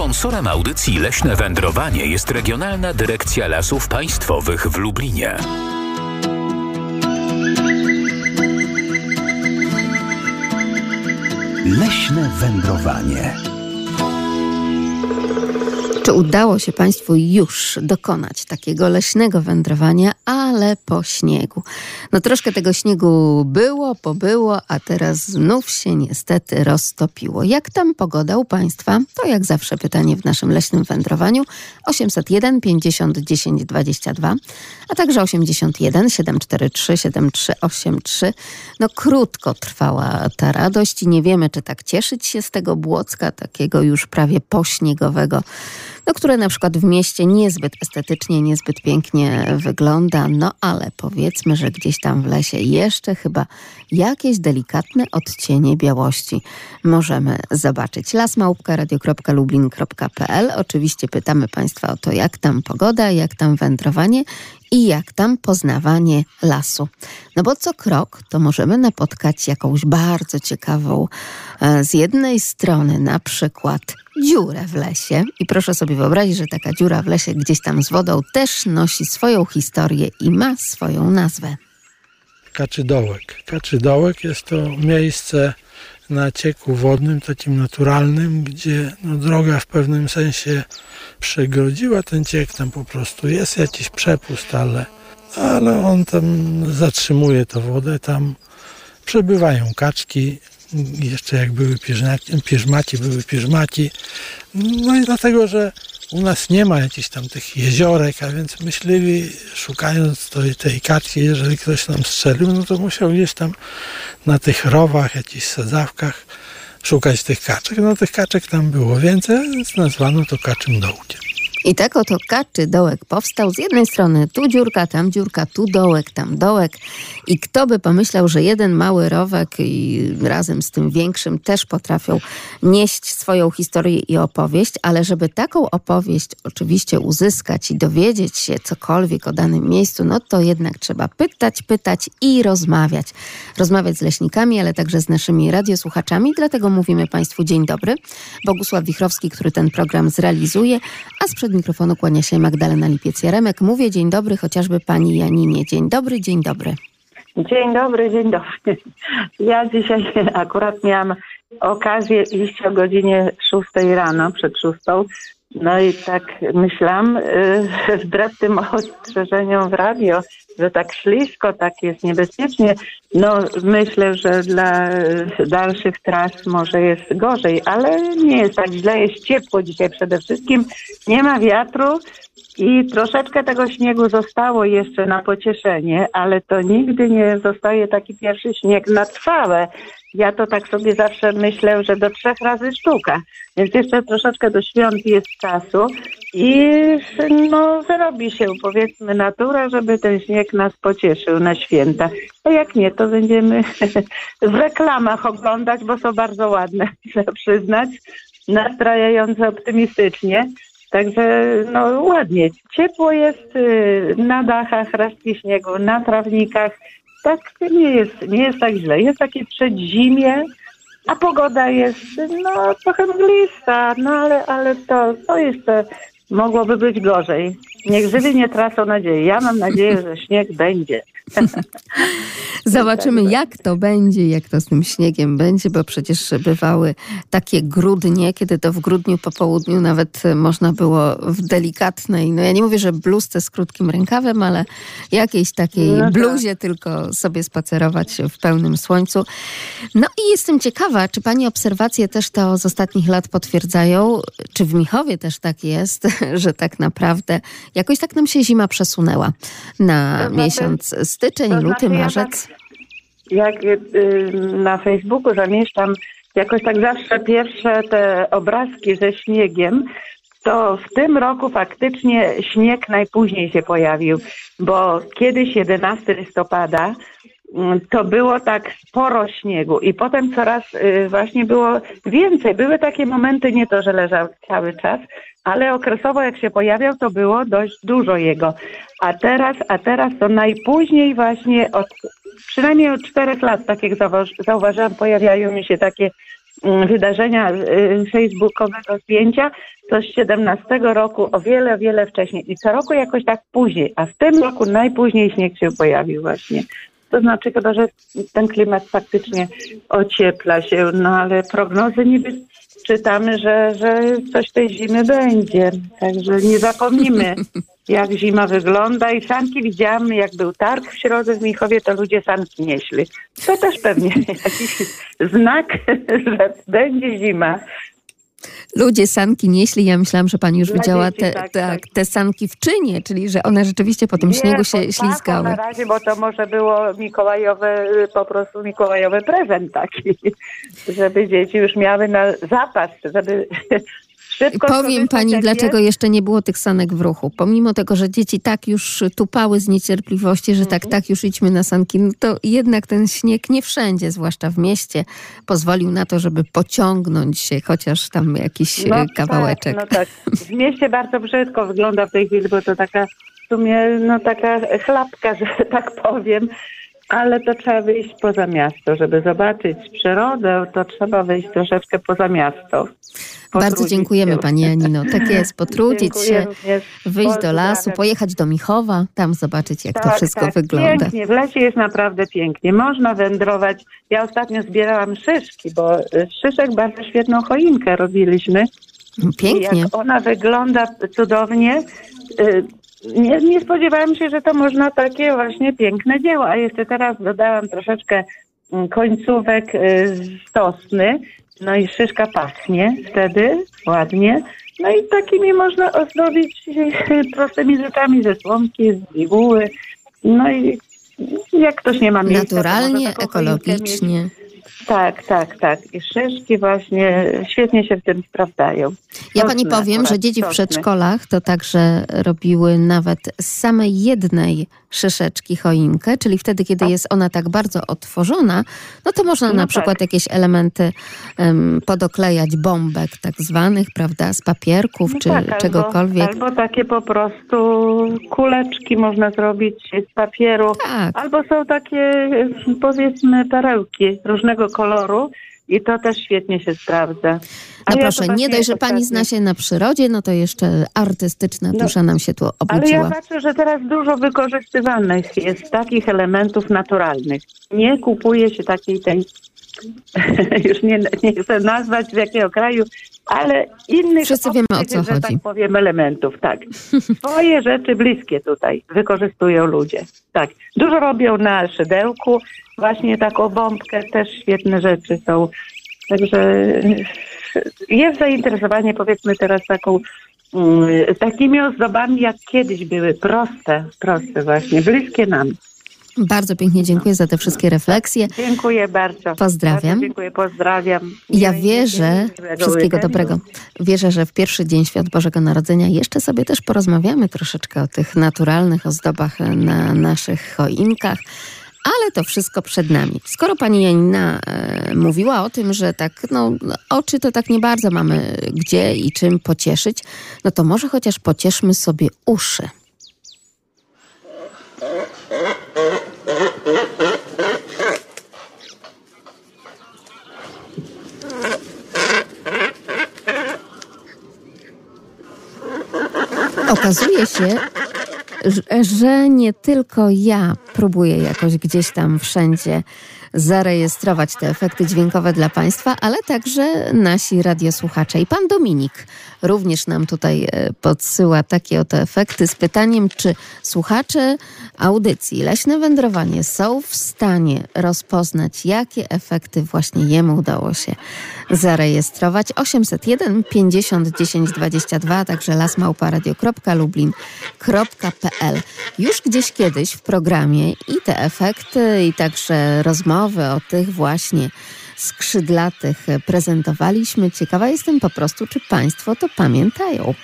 Sponsorem audycji Leśne Wędrowanie jest Regionalna Dyrekcja Lasów Państwowych w Lublinie. Leśne wędrowanie. Czy udało się Państwu już dokonać takiego leśnego wędrowania, ale po śniegu? No troszkę tego śniegu było, pobyło, a teraz znów się niestety roztopiło. Jak tam pogoda u Państwa? To jak zawsze pytanie w naszym leśnym wędrowaniu 801 50 10 22, a także 81 743 7383. No krótko trwała ta radość i nie wiemy, czy tak cieszyć się z tego błocka, takiego już prawie pośniegowego no, które na przykład w mieście niezbyt estetycznie, niezbyt pięknie wygląda, no ale powiedzmy, że gdzieś tam w lesie jeszcze chyba jakieś delikatne odcienie białości możemy zobaczyć. Lasmałpka radio.lublin.pl Oczywiście pytamy Państwa o to, jak tam pogoda, jak tam wędrowanie i jak tam poznawanie lasu. No bo co krok to możemy napotkać jakąś bardzo ciekawą, e, z jednej strony na przykład dziurę w lesie i proszę sobie wyobrazić, że taka dziura w lesie gdzieś tam z wodą też nosi swoją historię i ma swoją nazwę. Kaczydołek. Kaczydołek jest to miejsce na cieku wodnym, takim naturalnym, gdzie no, droga w pewnym sensie przegrodziła ten ciek, tam po prostu jest jakiś przepust, ale, ale on tam zatrzymuje tę wodę, tam przebywają kaczki, jeszcze jak były pierzmaki, były pierzmaki. No i dlatego, że u nas nie ma jakichś tam tych jeziorek, a więc myśliwi szukając tej, tej kaczki, jeżeli ktoś nam strzelił, no to musiał gdzieś tam na tych rowach, jakichś sadzawkach szukać tych kaczek. No tych kaczek tam było więcej, więc nazwano to kaczym dołkiem. I tak oto kaczy dołek powstał. Z jednej strony tu dziurka, tam dziurka, tu dołek, tam dołek. I kto by pomyślał, że jeden mały rowek i razem z tym większym też potrafią nieść swoją historię i opowieść, ale żeby taką opowieść oczywiście uzyskać i dowiedzieć się cokolwiek o danym miejscu, no to jednak trzeba pytać, pytać i rozmawiać. Rozmawiać z leśnikami, ale także z naszymi radiosłuchaczami. Dlatego mówimy Państwu dzień dobry. Bogusław Wichrowski, który ten program zrealizuje, a sprzed mikrofonu kłania się Magdalena Lipiec-Jaremek. Mówię dzień dobry chociażby pani Janinie. Dzień dobry, dzień dobry. Dzień dobry, dzień dobry. Ja dzisiaj akurat miałam okazję iść o godzinie 6 rano, przed 6 no i tak myślałam, y, wbrew tym ostrzeżeniom w radio, że tak ślisko, tak jest niebezpiecznie, no myślę, że dla dalszych tras może jest gorzej, ale nie jest tak źle, jest ciepło dzisiaj przede wszystkim, nie ma wiatru i troszeczkę tego śniegu zostało jeszcze na pocieszenie, ale to nigdy nie zostaje taki pierwszy śnieg na trwałe. Ja to tak sobie zawsze myślę, że do trzech razy sztuka. Więc jeszcze troszeczkę do świąt jest czasu i no zrobi się powiedzmy natura, żeby ten śnieg nas pocieszył na święta. A jak nie, to będziemy w reklamach oglądać, bo są bardzo ładne, trzeba przyznać, nastrajające optymistycznie. Także no ładnie. Ciepło jest y, na dachach, resztki śniegu, na trawnikach. Tak nie jest, nie jest tak źle. Jest takie przedzimie, a pogoda jest no trochę mglista, no ale, ale to, to jeszcze mogłoby być gorzej. Niech żywi nie tracą nadziei. Ja mam nadzieję, że śnieg będzie. Zobaczymy, jak to będzie, jak to z tym śniegiem będzie, bo przecież bywały takie grudnie, kiedy to w grudniu po południu nawet można było w delikatnej, no ja nie mówię, że bluzce z krótkim rękawem, ale jakiejś takiej no tak. bluzie tylko sobie spacerować w pełnym słońcu. No i jestem ciekawa, czy pani obserwacje też to z ostatnich lat potwierdzają, czy w Michowie też tak jest, że tak naprawdę jakoś tak nam się zima przesunęła na to znaczy, miesiąc styczeń, to luty, znaczy marzec. Ja tak, jak y, na Facebooku zamieszczam jakoś tak zawsze pierwsze te obrazki ze śniegiem, to w tym roku faktycznie śnieg najpóźniej się pojawił, bo kiedyś 11 listopada mm, to było tak sporo śniegu i potem coraz y, właśnie było więcej. Były takie momenty, nie to, że leżał cały czas, ale okresowo jak się pojawiał, to było dość dużo jego. A teraz, a teraz to najpóźniej właśnie od przynajmniej od czterech lat, tak jak zauważyłam, pojawiają mi się takie mm, wydarzenia y, facebookowego zdjęcia, to z 17 roku o wiele, wiele wcześniej. I co roku jakoś tak później, a w tym roku najpóźniej śnieg się pojawił właśnie. To znaczy że ten klimat faktycznie ociepla się, no ale prognozy niby czytamy, że, że coś tej zimy będzie. Także nie zapomnimy, jak zima wygląda. I sanki widziałam, jak był targ w środę w Michowie, to ludzie sanki nieśli. To też pewnie jakiś znak, że będzie zima. Ludzie sanki nieśli. Ja myślałam, że pani już Dla widziała dzieci, te, tak, tak, tak. te sanki w czynie, czyli że one rzeczywiście po tym śniegu się ślizgały. na razie, bo to może było mikołajowe, po prostu mikołajowy prezent taki, żeby dzieci już miały na zapas, żeby szybko Powiem pani, jak dlaczego jest. jeszcze nie było tych sanek w ruchu. Pomimo tego, że dzieci tak już tupały z niecierpliwości, że Mhm. tak, tak już idźmy na sanki, no to jednak ten śnieg nie wszędzie, zwłaszcza w mieście, pozwolił na to, żeby pociągnąć się chociaż tam jakiś e, kawałeczek. Tak, no tak. W mieście bardzo brzydko wygląda w tej chwili, bo to taka w sumie no taka chlapka, że tak powiem. Ale to trzeba wyjść poza miasto, żeby zobaczyć przyrodę, to trzeba wyjść troszeczkę poza miasto. Bardzo Potrudzić dziękujemy się. pani Anino. Tak jest, potrudzić Dziękuję się, wyjść do lasu, pojechać do Michowa, tam zobaczyć jak to Tak, wszystko tak, wygląda. Pięknie, w lesie jest naprawdę pięknie. Można wędrować. Ja ostatnio zbierałam szyszki, bo y, z szyszek bardzo świetną choinkę robiliśmy. Pięknie. Jak ona wygląda cudownie. Nie, nie spodziewałam się, że to można takie właśnie piękne dzieło. A jeszcze teraz dodałam troszeczkę mm, końcówek y, z sosny. No i szyszka pachnie wtedy ładnie. No i takimi można ozdobić prostymi rzeczami ze słomki, z bibuły. No i jak ktoś nie ma miejsca, Naturalnie, choinkę mieć. Tak, tak, tak. I szyszki właśnie świetnie się w tym sprawdzają. Ja pani powiem, że dzieci w przedszkolach to także robiły nawet z samej jednej szyszeczki choinkę, czyli wtedy, kiedy jest ona tak bardzo otworzona, no to można No na tak. przykład jakieś elementy em, podoklejać bombek tak zwanych, prawda, z papierków No czy tak, czegokolwiek. Albo, albo takie po prostu kuleczki można zrobić z papieru. Tak. Albo są takie powiedzmy perełki różnego koloru i to też świetnie się sprawdza. A No ja proszę, nie dość, że pani zna się na przyrodzie, no to jeszcze artystyczna No, dusza nam się tu Ale obudziła. ja patrzę, że teraz dużo wykorzystywanych jest takich elementów naturalnych. Nie kupuje się takiej tej, już nie, nie chcę nazwać z jakiego kraju, ale innych Wszyscy wiemy, o co że chodzi. tak powiem, elementów, tak. Swoje rzeczy bliskie tutaj wykorzystują ludzie. Tak. Dużo robią na szydełku, właśnie taką bombkę, też świetne rzeczy są. Także jest zainteresowanie, powiedzmy teraz taką mm, takimi ozdobami, jak kiedyś były, proste, proste właśnie, bliskie nam. Bardzo pięknie dziękuję za te wszystkie refleksje. Dziękuję bardzo. Pozdrawiam. Bardzo dziękuję, pozdrawiam. Ja wierzę, wszystkiego dobrego. Wierzę, że w pierwszy dzień Świąt Bożego Narodzenia jeszcze sobie też porozmawiamy troszeczkę o tych naturalnych ozdobach na naszych choinkach. Ale to wszystko przed nami. Skoro pani Janina e, mówiła o tym, że tak, no, oczy to tak nie bardzo mamy gdzie i czym pocieszyć, no to może chociaż pocieszmy sobie uszy. Okazuje się, że- nie tylko ja próbuję jakoś gdzieś tam wszędzie zarejestrować te efekty dźwiękowe dla Państwa, ale także nasi radiosłuchacze. I pan Dominik również nam tutaj e, podsyła takie oto efekty z pytaniem, czy słuchacze audycji Leśne Wędrowanie są w stanie rozpoznać, jakie efekty właśnie jemu udało się zarejestrować. 801 50 10 22, a także lasmałparadio.lublin.pl. Już gdzieś kiedyś w programie i te efekty, i także rozmowy o tych właśnie skrzydlatych prezentowaliśmy. Ciekawa jestem po prostu, czy Państwo to pamiętają.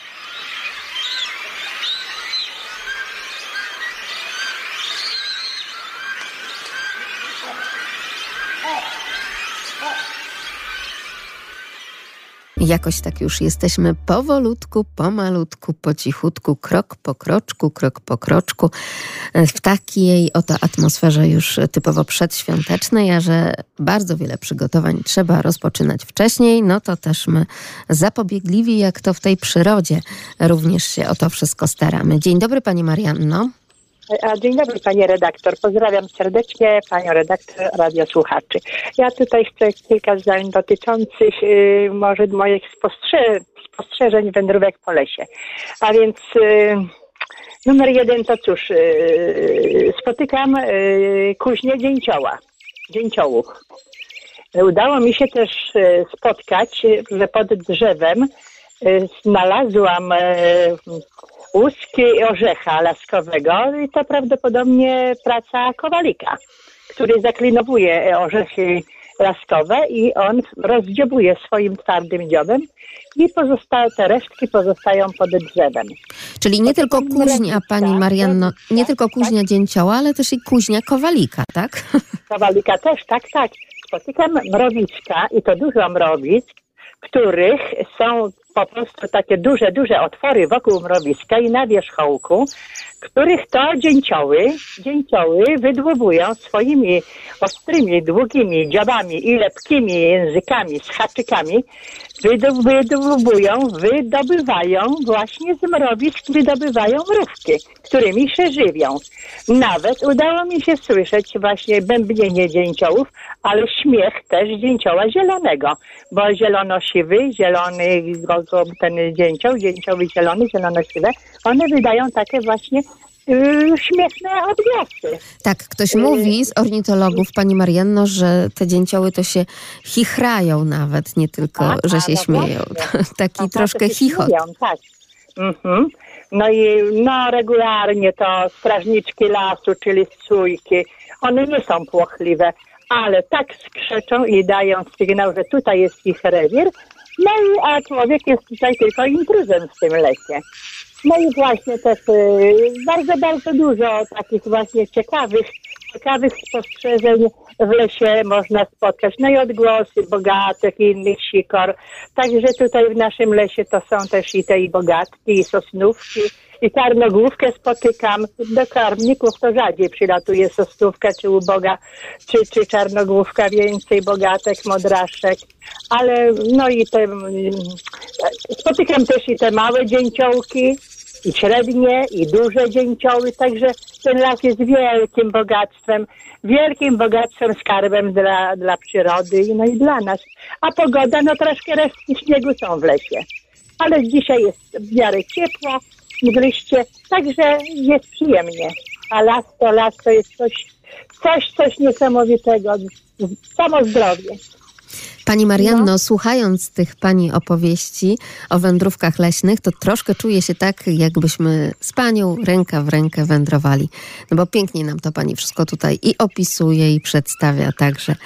Jakoś tak już jesteśmy powolutku, pomalutku, po cichutku, krok po kroczku, krok po kroczku, w takiej oto atmosferze już typowo przedświątecznej, a że bardzo wiele przygotowań trzeba rozpoczynać wcześniej, no to też my zapobiegliwi, jak to w tej przyrodzie, również się o to wszystko staramy. Dzień dobry Pani Marianno. A dzień dobry Panie redaktor. Pozdrawiam serdecznie Panią redaktor radiosłuchaczy. Ja tutaj chcę kilka zdań dotyczących y, może moich spostrze spostrzeżeń wędrówek po lesie. A więc y, numer jeden to cóż, y, spotykam y, kuźnię dzięcioła, dzięciołów. Udało mi się też spotkać, że pod drzewem znalazłam łuski orzecha laskowego i to prawdopodobnie praca kowalika, który zaklinowuje orzechy laskowe i on rozdziobuje swoim twardym dziobem i pozostałe te resztki pozostają pod drzewem. Czyli nie tylko kuźnia, Pani Marianno, nie Tak, tylko kuźnia dzięcioła, ale też i kuźnia kowalika, tak? Kowalika też, tak, tak. Spotykam mrowiczka i to dużo mrowisk, których są po prostu takie duże, duże otwory wokół mrowiska i na wierzchołku, których to dzięcioły, dzięcioły wydłubują swoimi ostrymi, długimi dziobami i lepkimi językami z haczykami, wydłubują, wydobywają właśnie z mrowisk, wydobywają mrówki, którymi się żywią. Nawet udało mi się słyszeć właśnie bębnienie dzięciołów, ale śmiech też dzięcioła zielonego, bo zielono-siwy, zielony go- go- ten dzięcioł, dzięcioły zielony, zielono-siwe, one wydają takie właśnie yy, śmieszne odgłosy. Tak, ktoś mówi z ornitologów, Pani Marianno, że te dzięcioły to się chichrają nawet, nie tylko, Tak, że a, się no śmieją. Taki troszkę tak, chichot. śmieją, Tak. Mhm. No i no regularnie to strażniczki lasu, czyli sójki, one nie są płochliwe, ale tak skrzeczą i dają sygnał, że tutaj jest ich rewir, no i a człowiek jest tutaj tylko intruzem w tym lesie. No i właśnie też y, bardzo, bardzo dużo takich właśnie ciekawych, ciekawych spostrzeżeń w lesie można spotkać. No i odgłosy bogatek i innych sikor. Także tutaj w naszym lesie to są też i te i bogatki, i sosnówki, i karnogłówkę spotykam. Do karmników to rzadziej przylatuje sosnówka, czy uboga, czy, czy czarnogłówka, więcej bogatek, modraszek. Ale no i te, spotykam też i te małe dzięciołki, i średnie, i duże dzięcioły, także ten las jest wielkim bogactwem, wielkim bogactwem, skarbem dla, dla przyrody no i dla nas. A pogoda, no troszkę resztki śniegu są w lesie. Ale dzisiaj jest w miarę mgliście, także jest przyjemnie. A las to las to jest coś, coś, coś niesamowitego. Samo zdrowie. Pani Marianno, No. słuchając tych Pani opowieści o wędrówkach leśnych, to troszkę czuję się tak, jakbyśmy z Panią ręka w rękę wędrowali. No bo pięknie nam to Pani wszystko tutaj i opisuje, i przedstawia także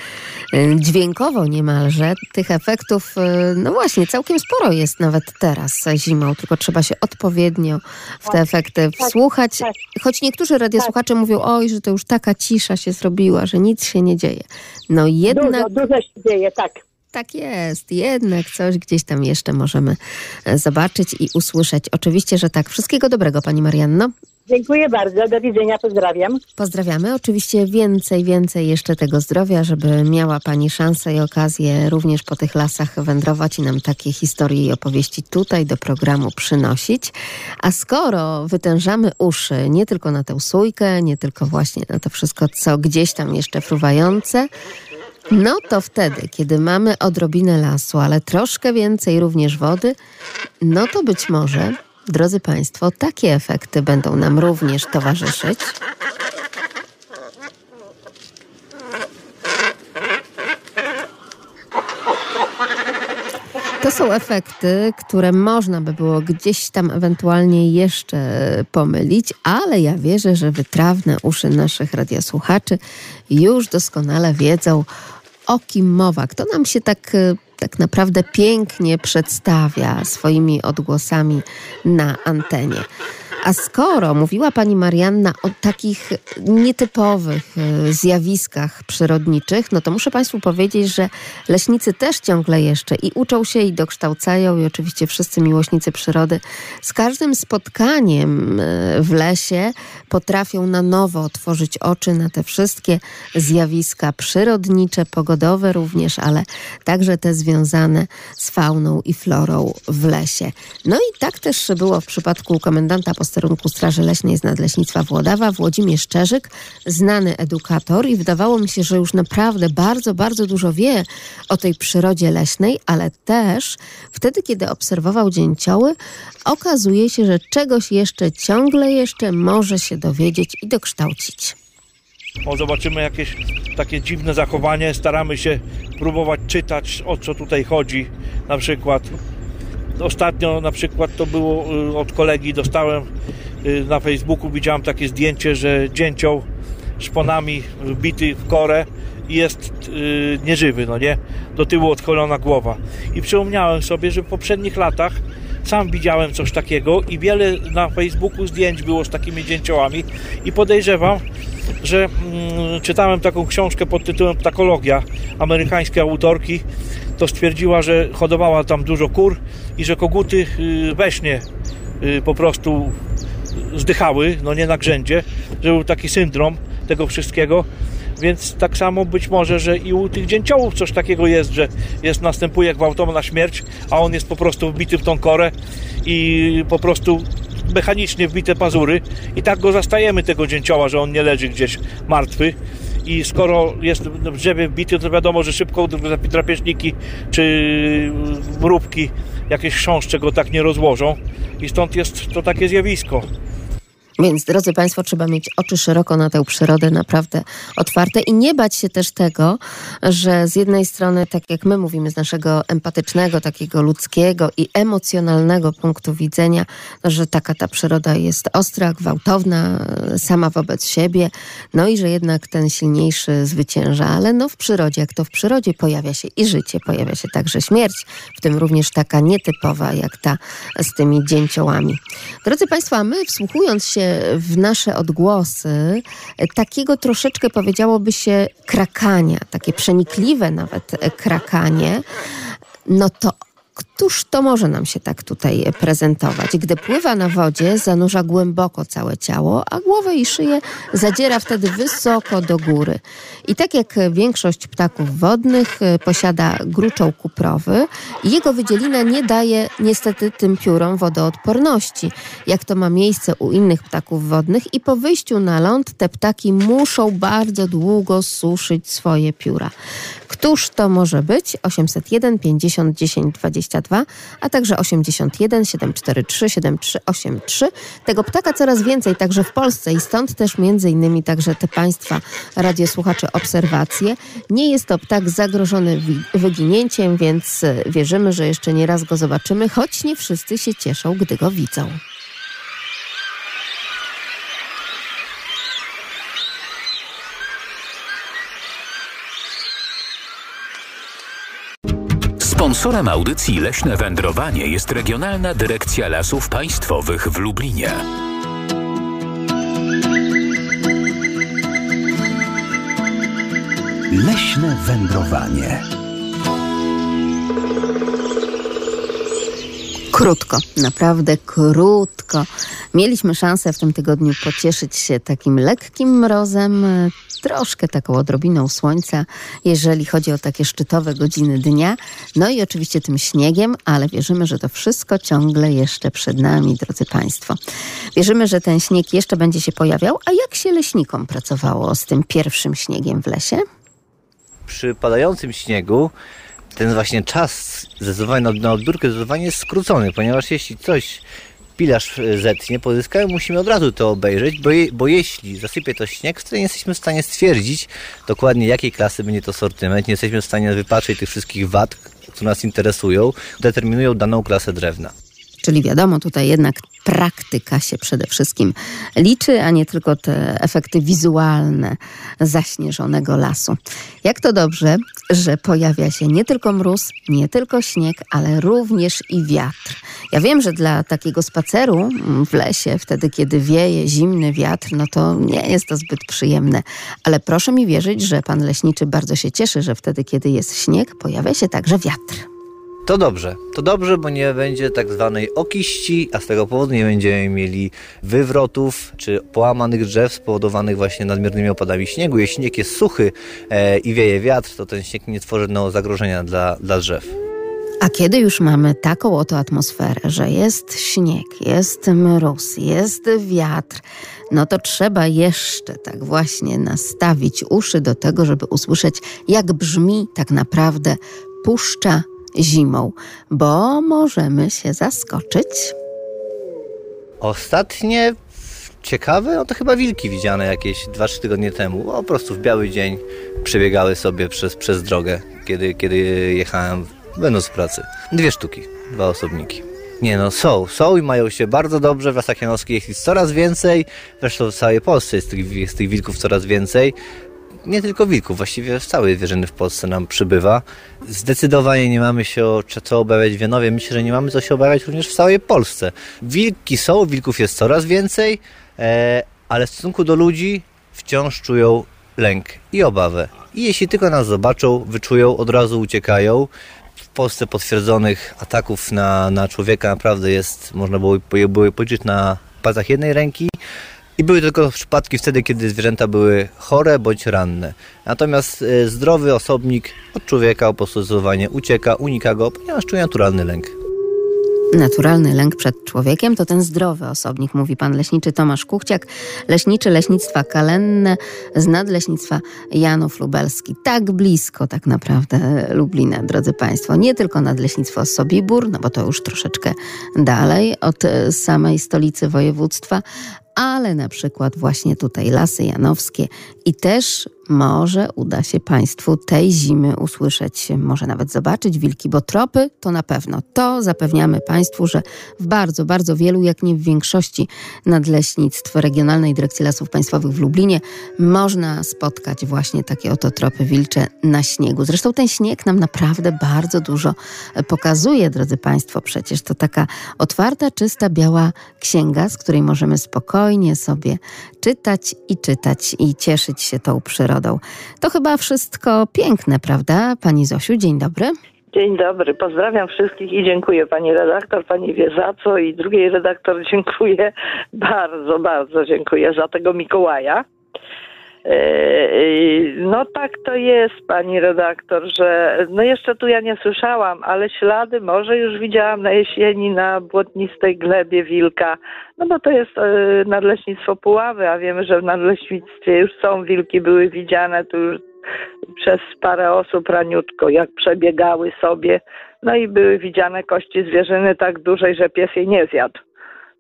y, dźwiękowo niemalże. Tych efektów, y, no właśnie, całkiem sporo jest nawet teraz zimą, tylko trzeba się odpowiednio w te efekty wsłuchać. tak. Choć niektórzy radiosłuchacze mówią, oj, że to już taka cisza się zrobiła, że nic się nie dzieje. No jednak... Dużo, dużo się dzieje, tak. Tak jest, jednak coś gdzieś tam jeszcze możemy e, zobaczyć i usłyszeć. Oczywiście, że tak. Wszystkiego dobrego, Pani Marianno. Dziękuję bardzo, do widzenia, pozdrawiam. Pozdrawiamy. Oczywiście więcej, więcej jeszcze tego zdrowia, żeby miała Pani szansę i okazję również po tych lasach wędrować i nam takie historie i opowieści tutaj do programu przynosić. A skoro wytężamy uszy nie tylko na tę sójkę, nie tylko właśnie na to wszystko, co gdzieś tam jeszcze fruwające, no to wtedy, kiedy mamy odrobinę lasu, ale troszkę więcej również wody, no to być może, drodzy Państwo, takie efekty będą nam również towarzyszyć. To są efekty, które można by było gdzieś tam ewentualnie jeszcze pomylić, ale ja wierzę, że wytrawne uszy naszych radiosłuchaczy już doskonale wiedzą, o kim mowa. Kto nam się tak, e, tak naprawdę pięknie przedstawia swoimi odgłosami na antenie. A skoro mówiła pani Marianna o takich nietypowych e, zjawiskach przyrodniczych, no to muszę państwu powiedzieć, że leśnicy też ciągle jeszcze i uczą się i dokształcają i oczywiście wszyscy miłośnicy przyrody z każdym spotkaniem e, w lesie potrafią na nowo otworzyć oczy na te wszystkie zjawiska przyrodnicze, pogodowe również, ale także te związane z fauną i florą w lesie. No i tak też było w przypadku komendanta posterunku Straży Leśnej z Nadleśnictwa Włodawa, Włodzimierz Czerzyk, znany edukator i wydawało mi się, że już naprawdę bardzo, bardzo dużo wie o tej przyrodzie leśnej, ale też wtedy, kiedy obserwował dzięcioły, okazuje się, że czegoś jeszcze ciągle jeszcze może się dowiedzieć i dokształcić. O, zobaczymy jakieś takie dziwne zachowanie, staramy się próbować czytać, o co tutaj chodzi. Na przykład ostatnio na przykład to było y, od kolegi, dostałem y, na Facebooku, widziałem takie zdjęcie, że dzięcioł szponami wbity w korę jest y, nieżywy, no nie? Do tyłu odchylona głowa. I przypomniałem sobie, że w poprzednich latach sam widziałem coś takiego i wiele na Facebooku zdjęć było z takimi dzięciołami i podejrzewam, że mm, czytałem taką książkę pod tytułem Ptakologia amerykańskiej autorki, to stwierdziła, że hodowała tam dużo kur i że koguty y, we śnie y, po prostu zdychały, no nie na grzędzie, że był taki syndrom tego wszystkiego, więc tak samo być może, że i u tych dzięciołów coś takiego jest, że jest, następuje gwałtowna śmierć, a on jest po prostu wbity w tą korę i po prostu mechanicznie wbite pazury. I tak go zastajemy tego dzięcioła, że on nie leży gdzieś martwy i skoro jest w drzewie wbity, to wiadomo, że szybko drapieżniki czy mrówki, jakieś chrząszcze go tak nie rozłożą i stąd jest to takie zjawisko. Więc, drodzy Państwo, trzeba mieć oczy szeroko na tę przyrodę, naprawdę otwarte i nie bać się też tego, że z jednej strony, tak jak my mówimy, z naszego empatycznego, takiego ludzkiego i emocjonalnego punktu widzenia, że taka ta przyroda jest ostra, gwałtowna, sama wobec siebie, no i że jednak ten silniejszy zwycięża, ale no w przyrodzie, jak to w przyrodzie, pojawia się i życie, pojawia się także śmierć, w tym również taka nietypowa, jak ta z tymi dzięciołami. Drodzy Państwo, a my wsłuchując się w nasze odgłosy takiego troszeczkę powiedziałoby się krakania, takie przenikliwe nawet krakanie, no to Któż to może nam się tak tutaj prezentować? Gdy pływa na wodzie, zanurza głęboko całe ciało, a głowę i szyję zadziera wtedy wysoko do góry. I tak jak większość ptaków wodnych e, posiada gruczoł kuprowy, jego wydzielina nie daje niestety tym piórom wodoodporności, jak to ma miejsce u innych ptaków wodnych i po wyjściu na ląd te ptaki muszą bardzo długo suszyć swoje pióra. Któż to może być? 801 50 10 22, a także 81 743 7383. Tego ptaka coraz więcej także w Polsce i stąd też między innymi także te Państwa radiosłuchacze obserwacje. Nie jest to ptak zagrożony wyginięciem, więc wierzymy, że jeszcze nie raz go zobaczymy, choć nie wszyscy się cieszą, gdy go widzą. Sponsorem audycji Leśne Wędrowanie jest Regionalna Dyrekcja Lasów Państwowych w Lublinie. Leśne Wędrowanie. Krótko, naprawdę krótko. Mieliśmy szansę w tym tygodniu pocieszyć się takim lekkim mrozem, troszkę taką odrobiną słońca, jeżeli chodzi o takie szczytowe godziny dnia. No i oczywiście tym śniegiem, ale wierzymy, że to wszystko ciągle jeszcze przed nami, drodzy Państwo. Wierzymy, że ten śnieg jeszcze będzie się pojawiał. A jak się leśnikom pracowało z tym pierwszym śniegiem w lesie? Przy padającym śniegu ten właśnie czas zdecydowanie na, na odbiórkę jest skrócony, ponieważ jeśli coś pilarz e, zetnie, pozyskamy, musimy od razu to obejrzeć, bo, je, bo jeśli zasypie to śnieg, wtedy nie jesteśmy w stanie stwierdzić dokładnie jakiej klasy będzie to sortyment, nie jesteśmy w stanie wypatrzeć tych wszystkich wad, które nas interesują, determinują daną klasę drewna. Czyli wiadomo, tutaj jednak praktyka się przede wszystkim liczy, a nie tylko te efekty wizualne zaśnieżonego lasu. Jak to dobrze, że pojawia się nie tylko mróz, nie tylko śnieg, ale również i wiatr. Ja wiem, że dla takiego spaceru w lesie, wtedy kiedy wieje zimny wiatr, no to nie jest to zbyt przyjemne. Ale proszę mi wierzyć, że pan leśniczy bardzo się cieszy, że wtedy kiedy jest śnieg, pojawia się także wiatr. To dobrze, to dobrze, bo nie będzie tak zwanej okiści, a z tego powodu nie będziemy mieli wywrotów czy połamanych drzew spowodowanych właśnie nadmiernymi opadami śniegu. Jeśli śnieg jest suchy e, i wieje wiatr, to ten śnieg nie tworzy no, zagrożenia dla, dla drzew. A kiedy już mamy taką oto atmosferę, że jest śnieg, jest mróz, jest wiatr, no to trzeba jeszcze tak właśnie nastawić uszy do tego, żeby usłyszeć, jak brzmi tak naprawdę puszcza zimą, bo możemy się zaskoczyć. Ostatnie ciekawe, no to chyba wilki widziane jakieś 2-3 tygodnie temu. Po prostu w biały dzień przebiegały sobie przez, przez drogę, kiedy, kiedy jechałem będąc w pracy. Dwie sztuki, dwa osobniki. Nie no, są, są i mają się bardzo dobrze. W Lasach Janowskich jest coraz więcej. Zresztą w całej Polsce jest tych, jest tych wilków coraz więcej nie tylko wilków, właściwie z całej zwierzyny w Polsce nam przybywa. Zdecydowanie nie mamy się o co obawiać w Janowie. Myślę, że nie mamy co się obawiać również w całej Polsce. Wilki są, wilków jest coraz więcej, e, ale w stosunku do ludzi wciąż czują lęk i obawę. I jeśli tylko nas zobaczą, wyczują, od razu uciekają. W Polsce potwierdzonych ataków na, na człowieka naprawdę jest, można było, było policzyć na palcach jednej ręki. I były tylko przypadki wtedy, kiedy zwierzęta były chore bądź ranne. Natomiast e, zdrowy osobnik od człowieka po ucieka, unika go, ponieważ czuje naturalny lęk. Naturalny lęk przed człowiekiem to ten zdrowy osobnik, mówi pan leśniczy Tomasz Kuchciak, leśniczy Leśnictwa Kalenne z Nadleśnictwa Janów Lubelski. Tak blisko tak naprawdę Lublina, drodzy państwo. Nie tylko Nadleśnictwo Sobibór, no bo to już troszeczkę dalej od samej stolicy województwa, ale na przykład właśnie tutaj Lasy Janowskie i też może uda się Państwu tej zimy usłyszeć, może nawet zobaczyć wilki, bo tropy to na pewno. To zapewniamy Państwu, że w bardzo, bardzo wielu, jak nie w większości nadleśnictw Regionalnej Dyrekcji Lasów Państwowych w Lublinie można spotkać właśnie takie oto tropy wilcze na śniegu. Zresztą ten śnieg nam naprawdę bardzo dużo pokazuje, drodzy Państwo. Przecież to taka otwarta, czysta, biała księga, z której możemy spokojnie sobie czytać i czytać i cieszyć się tą przyrodą. To chyba wszystko piękne, prawda? Pani Zosiu, dzień dobry. Dzień dobry, pozdrawiam wszystkich i dziękuję pani redaktor, pani wie za co i drugiej redaktor dziękuję, bardzo, bardzo dziękuję za tego Mikołaja. E, e, no tak to jest, pani redaktor, że no jeszcze tu ja nie słyszałam, ale ślady może już widziałam na jesieni na błotnistej glebie wilka, no bo to jest e, nadleśnictwo Puławy, a wiemy, że w nadleśnictwie już są wilki, były widziane tu już przez parę osób raniutko, jak przebiegały sobie, no i były widziane kości zwierzyny tak dużej, że pies jej nie zjadł.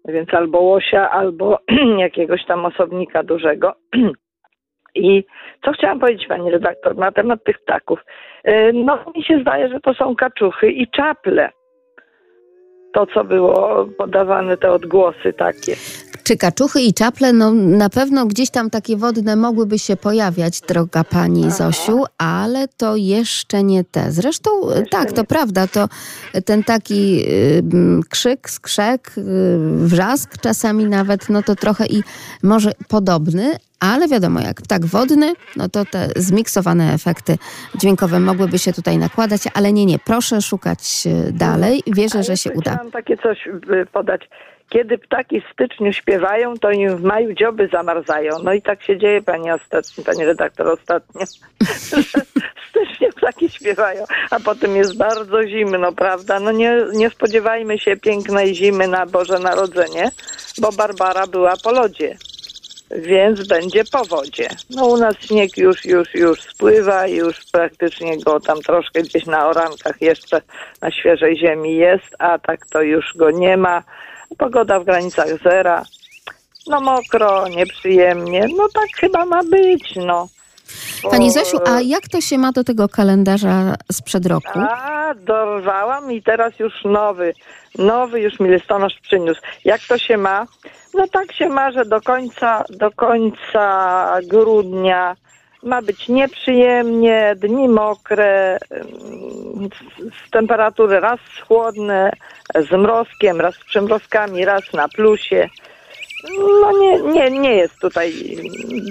Więc albo łosia, albo jakiegoś tam osobnika dużego. I co chciałam powiedzieć, pani redaktor, na temat tych ptaków? E, no, mi się zdaje, że to są kaczuchy i czaple. To, co było podawane, te odgłosy takie. Czy kaczuchy i czaple, no na pewno gdzieś tam takie wodne mogłyby się pojawiać, droga pani Aha. Zosiu, ale to jeszcze nie te. Zresztą jeszcze tak, to prawda, to ten taki y, krzyk, skrzek, y, wrzask czasami nawet, no to trochę i może podobny, ale wiadomo, jak ptak wodny, no to te zmiksowane efekty dźwiękowe mogłyby się tutaj nakładać, ale nie, nie, proszę szukać y, dalej. Wierzę, że się uda. Chciałam takie coś y, podać. Kiedy ptaki w styczniu śpiewają, to im w maju dzioby zamarzają. No i tak się dzieje, pani ostatni, pani redaktor, ostatnio. w styczniu ptaki śpiewają, a potem jest bardzo zimno, prawda? No nie, nie spodziewajmy się pięknej zimy na Boże Narodzenie, bo Barbara była po lodzie więc będzie po wodzie. No u nas śnieg już, już, już spływa, już praktycznie go tam troszkę gdzieś na orankach jeszcze na świeżej ziemi jest, a tak to już go nie ma. Pogoda w granicach zera. No mokro, nieprzyjemnie. No tak chyba ma być, no. Pani Zosiu, a jak to się ma do tego kalendarza sprzed roku? A, dorwałam i teraz już nowy, nowy już mi listonosz przyniósł. Jak to się ma? No tak się ma, że do końca, do końca grudnia ma być nieprzyjemnie, dni mokre, z temperatury raz chłodne, z mrozkiem, raz z przymrozkami, raz na plusie. No nie, nie, nie jest tutaj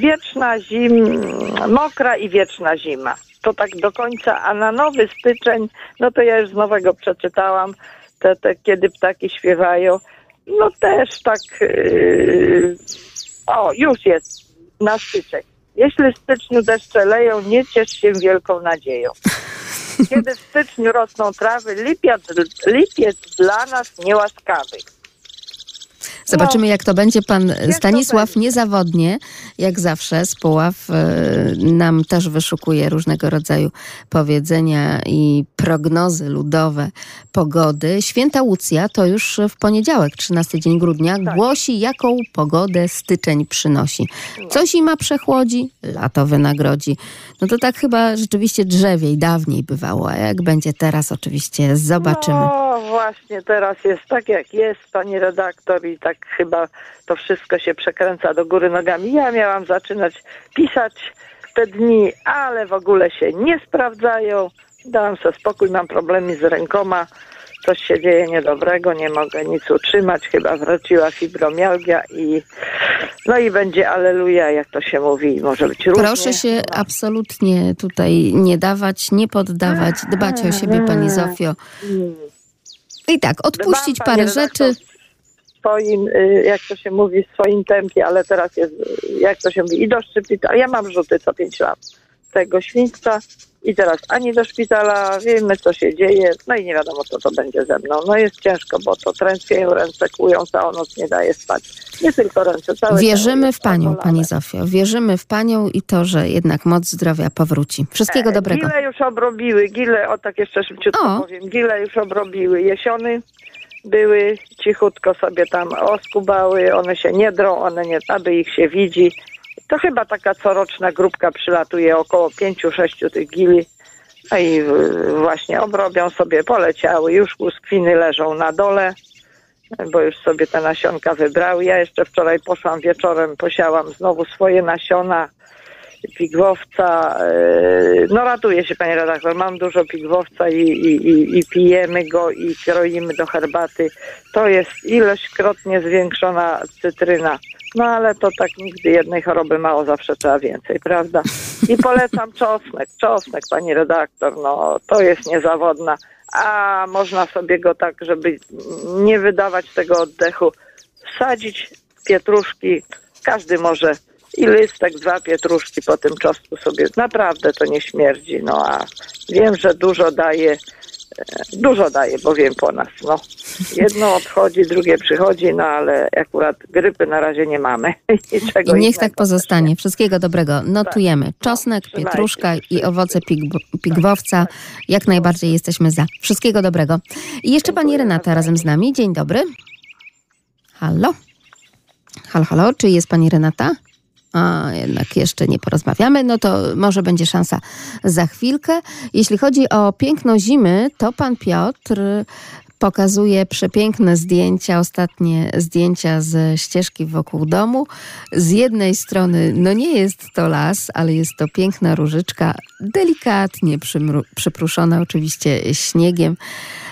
wieczna zim, mokra i wieczna zima. To tak do końca, a na nowy styczeń, no to ja już z nowego przeczytałam, te, te kiedy ptaki śpiewają. No też tak, yy, o już jest, na styczeń. Jeśli w styczniu deszcze leją, nie ciesz się wielką nadzieją. Kiedy w styczniu rosną trawy, lipiec, lipiec dla nas niełaskawy. Zobaczymy, jak to będzie. Pan Stanisław niezawodnie, jak zawsze, z Puław e, nam też wyszukuje różnego rodzaju powiedzenia i prognozy ludowe pogody. Święta Łucja to już w poniedziałek, 13 dzień grudnia, Tak. głosi, jaką pogodę styczeń przynosi. Co zima przechłodzi, lato wynagrodzi. No to tak chyba rzeczywiście drzewiej, dawniej bywało, a jak będzie teraz, oczywiście zobaczymy. No właśnie, teraz jest tak jak jest, pani redaktor, i tak chyba to wszystko się przekręca do góry nogami. Ja miałam zaczynać pisać te dni, ale w ogóle się nie sprawdzają. Dałam sobie spokój, mam problemy z rękoma. Coś się dzieje niedobrego, nie mogę nic utrzymać, chyba wróciła fibromialgia i no i będzie aleluja, jak to się mówi, może być różnie. Proszę się absolutnie tutaj nie dawać, nie poddawać, dbać o siebie, pani Zofio. I tak, odpuścić Dbam, parę rzeczy. Swoim, y, jak to się mówi, swoim tempie, ale teraz jest, y, jak to się mówi, i do szpitala. Ja mam rzuty co 5 lat tego świństwa i teraz ani do szpitala, wiemy co się dzieje, no i nie wiadomo co to będzie ze mną. No jest ciężko, bo to tręsieją ręce, kłują, całą noc nie daje spać. Nie tylko ręce, całe Wierzymy w Panią, Pani. Zofio. Wierzymy w Panią i to, że jednak moc zdrowia powróci. Wszystkiego dobrego. Gile już obrobiły, gile, o tak jeszcze szybciutko O. powiem, gile już obrobiły jesiony, były cichutko sobie tam oskubały, one się nie drą, one nie, aby ich się widzi. To chyba taka coroczna grupka przylatuje, około pięciu, sześciu tych gili. No i właśnie obrobią sobie, poleciały, już uskwiny leżą na dole, bo już sobie te nasionka wybrały. Ja jeszcze wczoraj poszłam wieczorem, posiałam znowu swoje nasiona, pigwowca. e, No ratuje się, panie redaktor, mam dużo pigwowca i, i, i, pijemy go i kroimy do herbaty. To jest ilośkrotnie zwiększona cytryna. No ale to tak nigdy jednej choroby mało, zawsze trzeba więcej, prawda? I polecam czosnek, czosnek, pani redaktor, no to jest niezawodna. A można sobie go tak, żeby nie wydawać tego oddechu, wsadzić pietruszki, każdy może i listek, dwa pietruszki po tym czosnku sobie. Naprawdę to nie śmierdzi, no a wiem, że dużo daje, e, dużo daje, bo wiem po nas, no. Jedno odchodzi, drugie przychodzi, no ale akurat grypy na razie nie mamy. Niczego I niech tak pozostanie. Wszystkiego dobrego. Notujemy. Czosnek, trzymajcie pietruszka i owoce pig- pigwowca. Jak najbardziej jesteśmy za. Wszystkiego dobrego. I jeszcze pani Renata razem z nami. Dzień dobry. Halo? Halo, halo. Czy jest pani Renata? A, jednak jeszcze nie porozmawiamy, no to może będzie szansa za chwilkę. Jeśli chodzi o piękno zimy, to pan Piotr pokazuje przepiękne zdjęcia, ostatnie zdjęcia ze ścieżki wokół domu. Z jednej strony, no nie jest to las, ale jest to piękna różyczka, delikatnie przypruszona oczywiście śniegiem.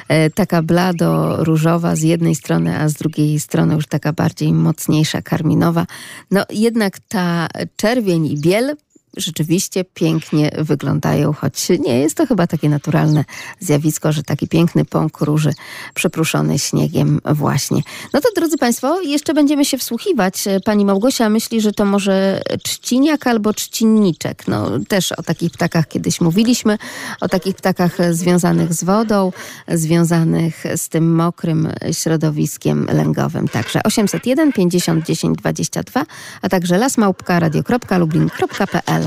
E, taka blado-różowa z jednej strony, a z drugiej strony już taka bardziej mocniejsza, karminowa. No jednak ta czerwień i biel rzeczywiście pięknie wyglądają, choć nie jest to chyba takie naturalne zjawisko, że taki piękny pąk róży przepruszony śniegiem właśnie. No to drodzy Państwo, jeszcze będziemy się wsłuchiwać. Pani Małgosia myśli, że to może trzciniak albo trzcinniczek. No też o takich ptakach kiedyś mówiliśmy, o takich ptakach związanych z wodą, związanych z tym mokrym środowiskiem lęgowym. Także 801 50 10 22, a także lasmałpka.radio.lublin.pl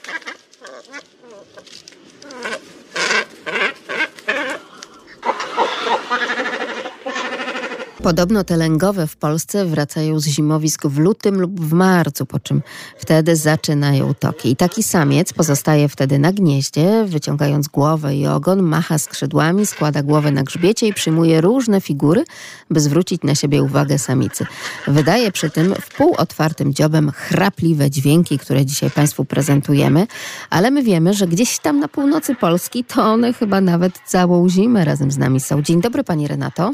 Podobno te lęgowe w Polsce wracają z zimowisk w lutym lub w marcu, po czym wtedy zaczynają toki. I taki samiec pozostaje wtedy na gnieździe, wyciągając głowę i ogon, macha skrzydłami, składa głowę na grzbiecie i przyjmuje różne figury, by zwrócić na siebie uwagę samicy. Wydaje przy tym w półotwartym dziobem chrapliwe dźwięki, które dzisiaj Państwu prezentujemy, ale my wiemy, że gdzieś tam na północy Polski to one chyba nawet całą zimę razem z nami są. Dzień dobry Pani Renato.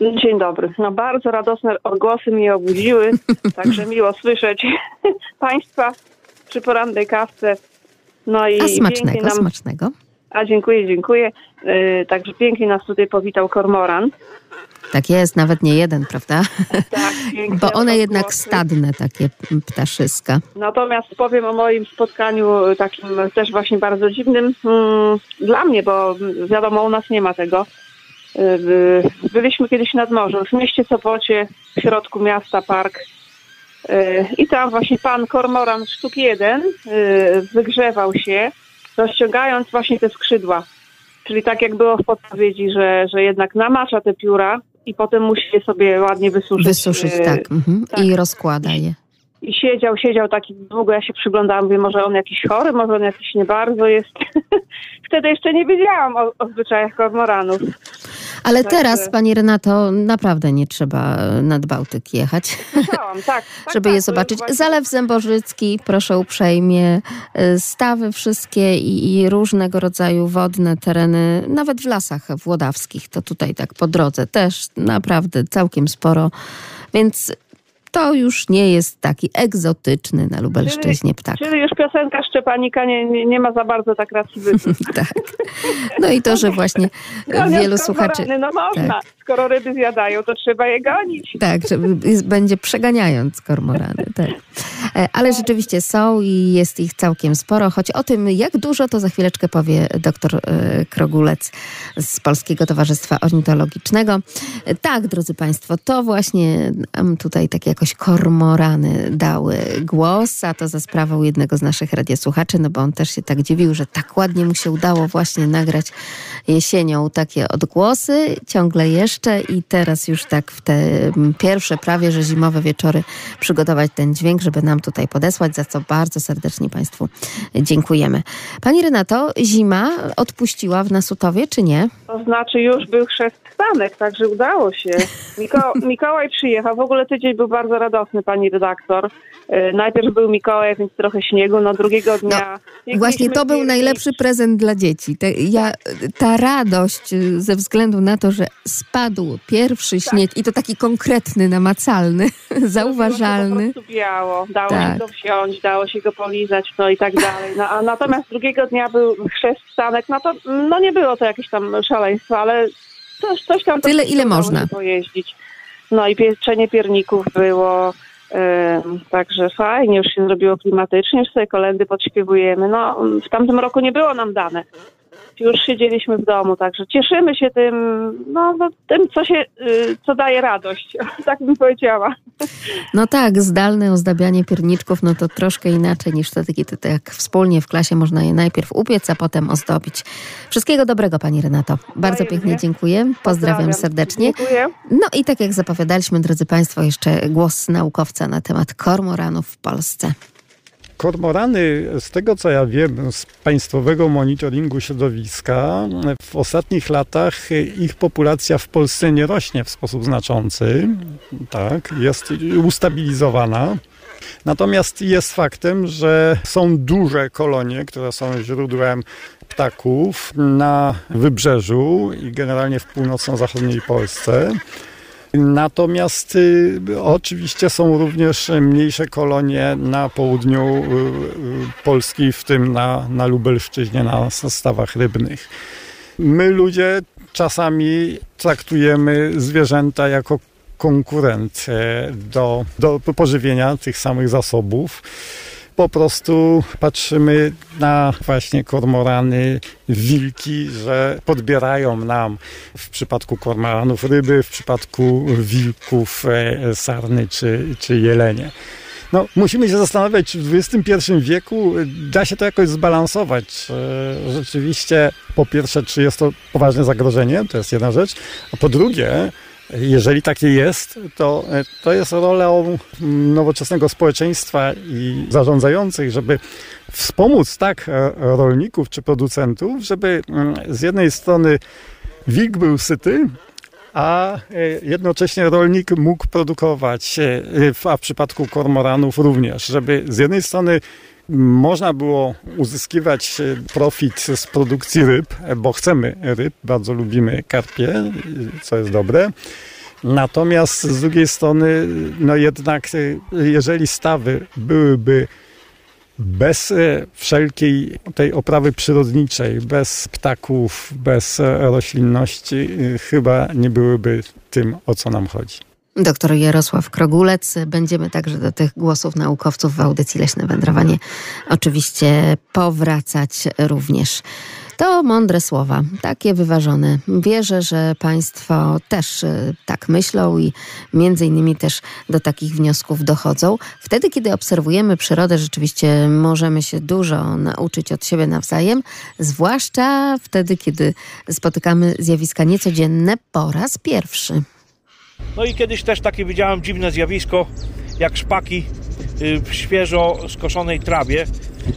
Dzień dobry. No bardzo radosne odgłosy mnie obudziły, także miło słyszeć Państwa przy porannej kawce. No i A smacznego, pięknie nam, smacznego. A dziękuję, dziękuję. Yy, także pięknie nas tutaj powitał kormoran. Tak jest, nawet nie jeden, prawda? Tak, piękne Bo one jednak stadne, takie ptaszyska. Natomiast powiem o moim spotkaniu y, takim też właśnie bardzo dziwnym mm, dla mnie, bo mm, wiadomo, u nas nie ma tego. Byliśmy kiedyś nad morzem, w mieście Sopocie, w środku miasta, park. Y, I tam właśnie pan kormoran sztuk jeden y, wygrzewał się, rozciągając właśnie te skrzydła. Czyli tak jak było w podpowiedzi, że, że jednak namacza te pióra i potem musi je sobie ładnie wysuszyć. Wysuszyć, y, tak. Mhm. I rozkłada je. I siedział, siedział taki długo, ja się przyglądałam, mówię, może on jakiś chory, może on jakiś nie bardzo jest. Wtedy jeszcze nie wiedziałam o, o zwyczajach kormoranów. Ale Także- teraz, Pani Renato, naprawdę nie trzeba nad Bałtyk jechać, Słyszałam, tak. tak żeby tak, je to zobaczyć. właśnie- Zalew Zębożycki, proszę uprzejmie, y, stawy wszystkie i, i różnego rodzaju wodne tereny, nawet w lasach włodawskich, to tutaj tak po drodze też naprawdę całkiem sporo, więc to już nie jest taki egzotyczny na Lubelszczyźnie ptak. Czyli już piosenka Szczepanika nie, nie, nie ma za bardzo tak racji bytu. Tak. No i to, że właśnie wielu słuchaczy... kormorany, No można, Tak. skoro ryby zjadają, to trzeba je gonić. Tak, żeby jest- będzie przeganiając kormorany. Tak. E, Ale rzeczywiście są i jest ich całkiem sporo, choć o tym, jak dużo, to za chwileczkę powie doktor e, Krogulec z Polskiego Towarzystwa Ornitologicznego. E, Tak, drodzy Państwo, to właśnie tutaj tak jakoś kormorany dały głos, a to za sprawą jednego z naszych radiosłuchaczy, no bo on też się tak dziwił, że tak ładnie mu się udało właśnie nagrać jesienią takie odgłosy, ciągle jeszcze i teraz już tak w te mm, pierwsze prawie, że zimowe wieczory przygotować ten dźwięk, żeby nam tutaj podesłać, za co bardzo serdecznie Państwu dziękujemy. Pani Renato, zima odpuściła w Nasutowie, czy nie? To znaczy już był chrzest stanek, także udało się. Miko Mikołaj przyjechał, w ogóle tydzień był bardzo radosny, pani redaktor. E, Najpierw był Mikołaj, więc trochę śniegu, no drugiego dnia... No, Właśnie to był najlepszy prezent dla dzieci. Te, ja, ta radość y, ze względu na to, że spadł pierwszy śnieg i to taki konkretny, namacalny, Po zauważalny. prostu biało, dało Tak. się go wsiąść, dało się go polizać, no i tak dalej. No, a natomiast drugiego dnia był chrzest stanek, no to no nie było to jakieś tam szaleństwo, ale coś, coś tam... Tyle, ile można. Pojeździć. No i pieczenie pierników było, także fajnie, już się zrobiło klimatycznie, już sobie kolendy podśpiewujemy. No w tamtym roku nie było nam dane. Już siedzieliśmy w domu, także cieszymy się tym, no, no tym, co się, y, co daje radość, tak bym powiedziała. No tak, zdalne ozdabianie pierniczków, no to troszkę inaczej niż wtedy, kiedy tak wspólnie w klasie można je najpierw upiec, a potem ozdobić. Wszystkiego dobrego, Pani Renato. Bardzo pięknie dziękuję. Pozdrawiam serdecznie. Dziękuję. No i tak jak zapowiadaliśmy, drodzy Państwo, jeszcze głos naukowca na temat kormoranów w Polsce. Kormorany, z tego co ja wiem, z Państwowego Monitoringu Środowiska, w ostatnich latach ich populacja w Polsce nie rośnie w sposób znaczący. Tak, jest ustabilizowana. Natomiast jest faktem, że są duże kolonie, które są źródłem ptaków na wybrzeżu i generalnie w północno-zachodniej Polsce. Natomiast y, oczywiście są również mniejsze kolonie na południu y, y, Polski, w tym na, na Lubelszczyźnie, na stawach rybnych. My ludzie czasami traktujemy zwierzęta jako konkurent do, do pożywienia tych samych zasobów. Po prostu patrzymy na właśnie kormorany, wilki, że podbierają nam w przypadku kormoranów ryby, w przypadku wilków e, sarny czy, czy jelenie. No, musimy się zastanawiać, czy w XXI wieku da się to jakoś zbalansować. E, Rzeczywiście, po pierwsze, czy jest to poważne zagrożenie, to jest jedna rzecz, a po drugie, Jeżeli takie jest, to, to jest rolą nowoczesnego społeczeństwa i zarządzających, żeby wspomóc tak rolników czy producentów, żeby mm, z jednej strony wilk był syty, a jednocześnie rolnik mógł produkować, a w przypadku kormoranów również, żeby z jednej strony można było uzyskiwać profit z produkcji ryb, bo chcemy ryb, bardzo lubimy karpie, co jest dobre. Natomiast z drugiej strony, no jednak, jeżeli stawy byłyby bez wszelkiej tej oprawy przyrodniczej, bez ptaków, bez roślinności, chyba nie byłyby tym, o co nam chodzi. Doktor Jarosław Krogulec. Będziemy także do tych głosów naukowców w audycji Leśne Wędrowanie oczywiście powracać również. To mądre słowa, takie wyważone. Wierzę, że Państwo też y, tak myślą i między innymi też do takich wniosków dochodzą. Wtedy, kiedy obserwujemy przyrodę, rzeczywiście możemy się dużo nauczyć od siebie nawzajem, zwłaszcza wtedy, kiedy spotykamy zjawiska niecodzienne po raz pierwszy. No i kiedyś też takie widziałem dziwne zjawisko, jak szpaki y, w świeżo skoszonej trawie.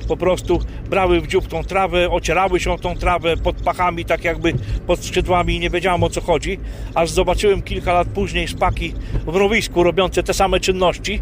Po prostu brały w dziób tą trawę, ocierały się tą trawę pod pachami, tak jakby pod skrzydłami i nie wiedziałem o co chodzi. Aż zobaczyłem kilka lat później szpaki w mrowisku robiące te same czynności.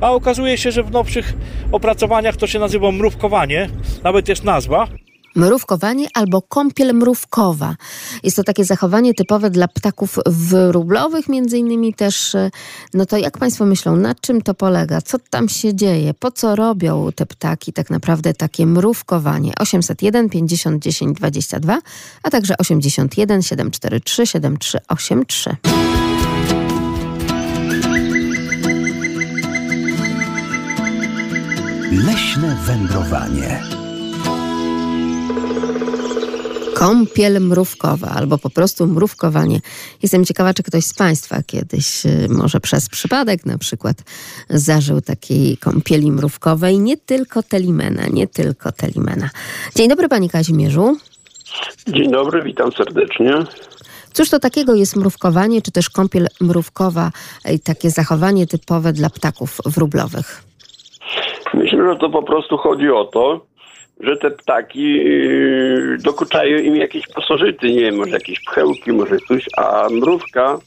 A okazuje się, że w nowszych opracowaniach to się nazywa mrówkowanie, nawet jest nazwa mrówkowanie albo kąpiel mrówkowa. Jest to takie zachowanie typowe dla ptaków wróblowych, między innymi też. E, no to jak Państwo myślą, na czym to polega? Co tam się dzieje? Po co robią te ptaki tak naprawdę takie mrówkowanie? 801 50 10 22, a także 81 743 7383. Leśne wędrowanie. Kąpiel mrówkowa albo po prostu mrówkowanie. Jestem ciekawa, czy ktoś z Państwa kiedyś, y, może przez przypadek na przykład, zażył takiej kąpieli mrówkowej. Nie tylko telimena, nie tylko telimena. Dzień dobry Panie Kazimierzu. Dzień dobry, witam serdecznie. Cóż to takiego jest mrówkowanie, czy też kąpiel mrówkowa, takie zachowanie typowe dla ptaków wróblowych? Myślę, że to po prostu chodzi o to, że te ptaki yy, dokuczają im jakieś pasożyty, nie wiem, może jakieś pchełki, może coś, a mrówka,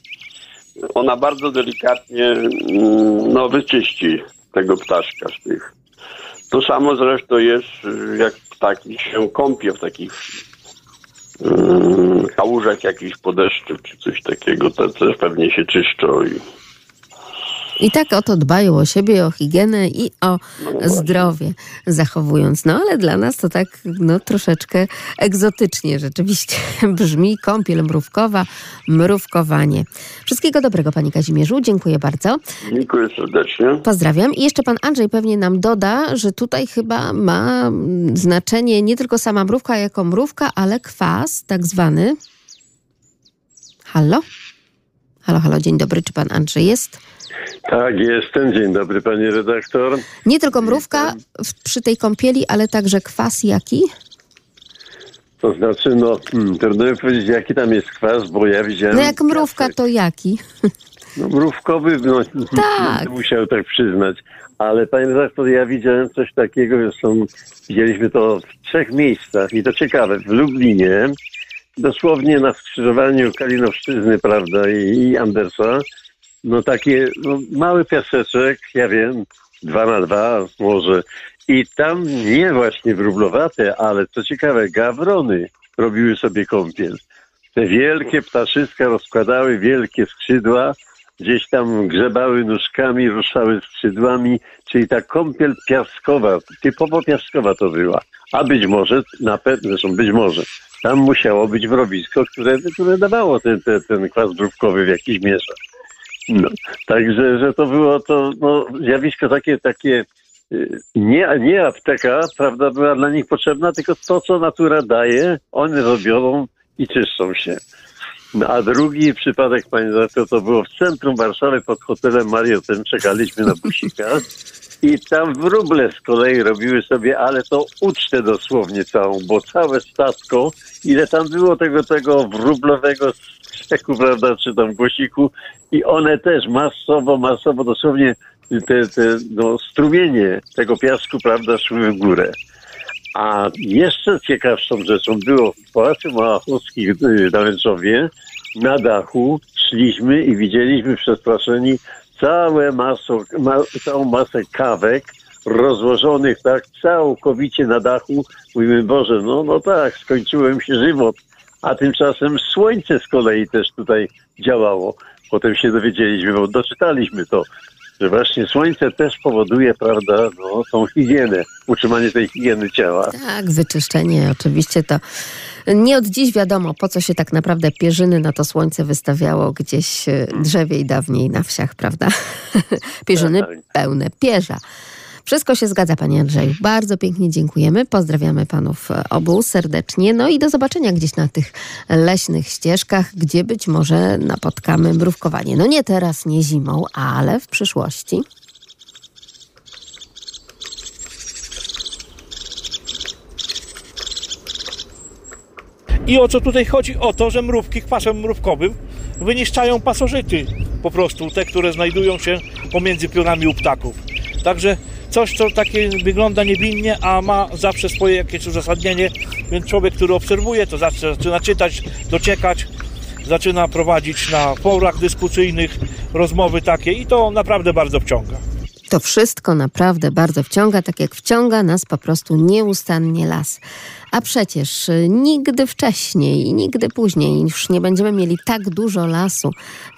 ona bardzo delikatnie mm, no, wyczyści tego ptaszka z tych. To samo zresztą jest, yy, jak ptaki się kąpią w takich yy, kałużach jakichś po deszczu, czy coś takiego, to też pewnie się czyszczą i tak oto dbają o siebie, o higienę i o no zdrowie zachowując. No ale dla nas to tak no, troszeczkę egzotycznie rzeczywiście brzmi. Kąpiel mrówkowa, mrówkowanie. Wszystkiego dobrego Panie Kazimierzu. Dziękuję bardzo. Dziękuję serdecznie. Pozdrawiam. I jeszcze Pan Andrzej pewnie nam doda, że tutaj chyba ma znaczenie nie tylko sama mrówka jako mrówka, ale kwas tak zwany. Halo? Halo, halo, dzień dobry. Czy Pan Andrzej jest? Tak, jestem. Dzień dobry, panie redaktor. Nie tylko mrówka w, przy tej kąpieli, ale także kwas jaki? To znaczy, no, hmm, trudno mi powiedzieć, jaki tam jest kwas, bo ja widziałem... No jak mrówka, to jaki? No mrówkowy, no, tak. musiał tak przyznać. Ale panie redaktor, ja widziałem coś takiego, zresztą widzieliśmy to w trzech miejscach i to ciekawe, w Lublinie, dosłownie na skrzyżowaniu Kalinowszczyzny, prawda, i, i Andersa, no takie no, mały piaseczek, ja wiem, dwa na dwa może. I tam nie właśnie wróblowate, ale co ciekawe, gawrony robiły sobie kąpiel. Te wielkie ptaszyska rozkładały wielkie skrzydła, gdzieś tam grzebały nóżkami, ruszały skrzydłami, czyli ta kąpiel piaskowa, typowo piaskowa to była. A być może, na pewno, zresztą być może, tam musiało być wrobisko, które, które dawało ten, ten, ten kwas brówkowy w jakiejś mierze. No, także, że to było to no, zjawisko takie, takie y, nie, nie apteka, prawda, była dla nich potrzebna, tylko to, co natura daje, one robią i czyszczą się. No, a drugi przypadek, panie redaktor, to było w centrum Warszawy pod hotelem Mariotem. Czekaliśmy na busika. I tam wróble z kolei robiły sobie, ale to ucztę dosłownie całą, bo całe statko, ile tam było tego, tego wróblowego steku, prawda, czy tam głosiku i one też masowo, masowo dosłownie te, te no, strumienie tego piasku, prawda, szły w górę. A jeszcze ciekawszą rzeczą było w Pałacu Małachowskich y, na Węczowie, na dachu szliśmy i widzieliśmy przestraszeni całe maso, ma, całą masę kawek rozłożonych tak całkowicie na dachu. Mówimy, Boże, no, no tak, skończyłem się żywot. A tymczasem słońce z kolei też tutaj działało. Potem się dowiedzieliśmy, bo doczytaliśmy to, że właśnie słońce też powoduje, prawda, no, tą higienę, utrzymanie tej higieny ciała. Tak, wyczyszczenie oczywiście to nie od dziś wiadomo, po co się tak naprawdę pierzyny na to słońce wystawiało gdzieś e, drzewiej dawniej na wsiach, prawda? pierzyny Tak. pełne pierza. Wszystko się zgadza, panie Andrzeju. Bardzo pięknie dziękujemy. Pozdrawiamy panów e, obu serdecznie. No i do zobaczenia gdzieś na tych leśnych ścieżkach, gdzie być może napotkamy mrówkowanie. No nie teraz, nie zimą, ale w przyszłości. I o co tutaj chodzi? O to, że mrówki kwasem mrówkowym wyniszczają pasożyty, po prostu te, które znajdują się pomiędzy pionami u ptaków. Także coś, co takie wygląda niewinnie, a ma zawsze swoje jakieś uzasadnienie, więc człowiek, który obserwuje, to zaczyna, zaczyna czytać, dociekać, zaczyna prowadzić na forach dyskusyjnych rozmowy takie i to naprawdę bardzo wciąga. To wszystko naprawdę bardzo wciąga, tak jak wciąga nas po prostu nieustannie las. A przecież y, nigdy wcześniej i nigdy później już nie będziemy mieli tak dużo lasu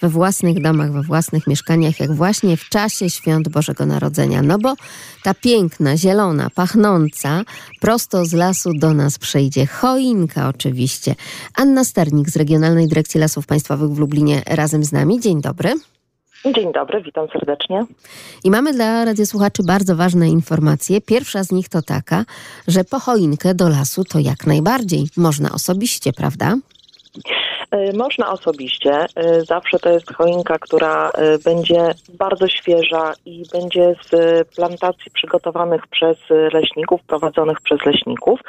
we własnych domach, we własnych mieszkaniach, jak właśnie w czasie świąt Bożego Narodzenia. No bo ta piękna, zielona, pachnąca, prosto z lasu do nas przyjdzie. Choinka oczywiście. Anna Sternik z Regionalnej Dyrekcji Lasów Państwowych w Lublinie razem z nami. Dzień dobry. Dzień dobry, witam serdecznie. I mamy dla radiosłuchaczy bardzo ważne informacje. Pierwsza z nich to taka, że po choinkę do lasu to jak najbardziej można osobiście, prawda? Y, Można osobiście. y, Zawsze to jest choinka, która y, będzie bardzo świeża i będzie z plantacji przygotowanych przez leśników, prowadzonych przez leśników,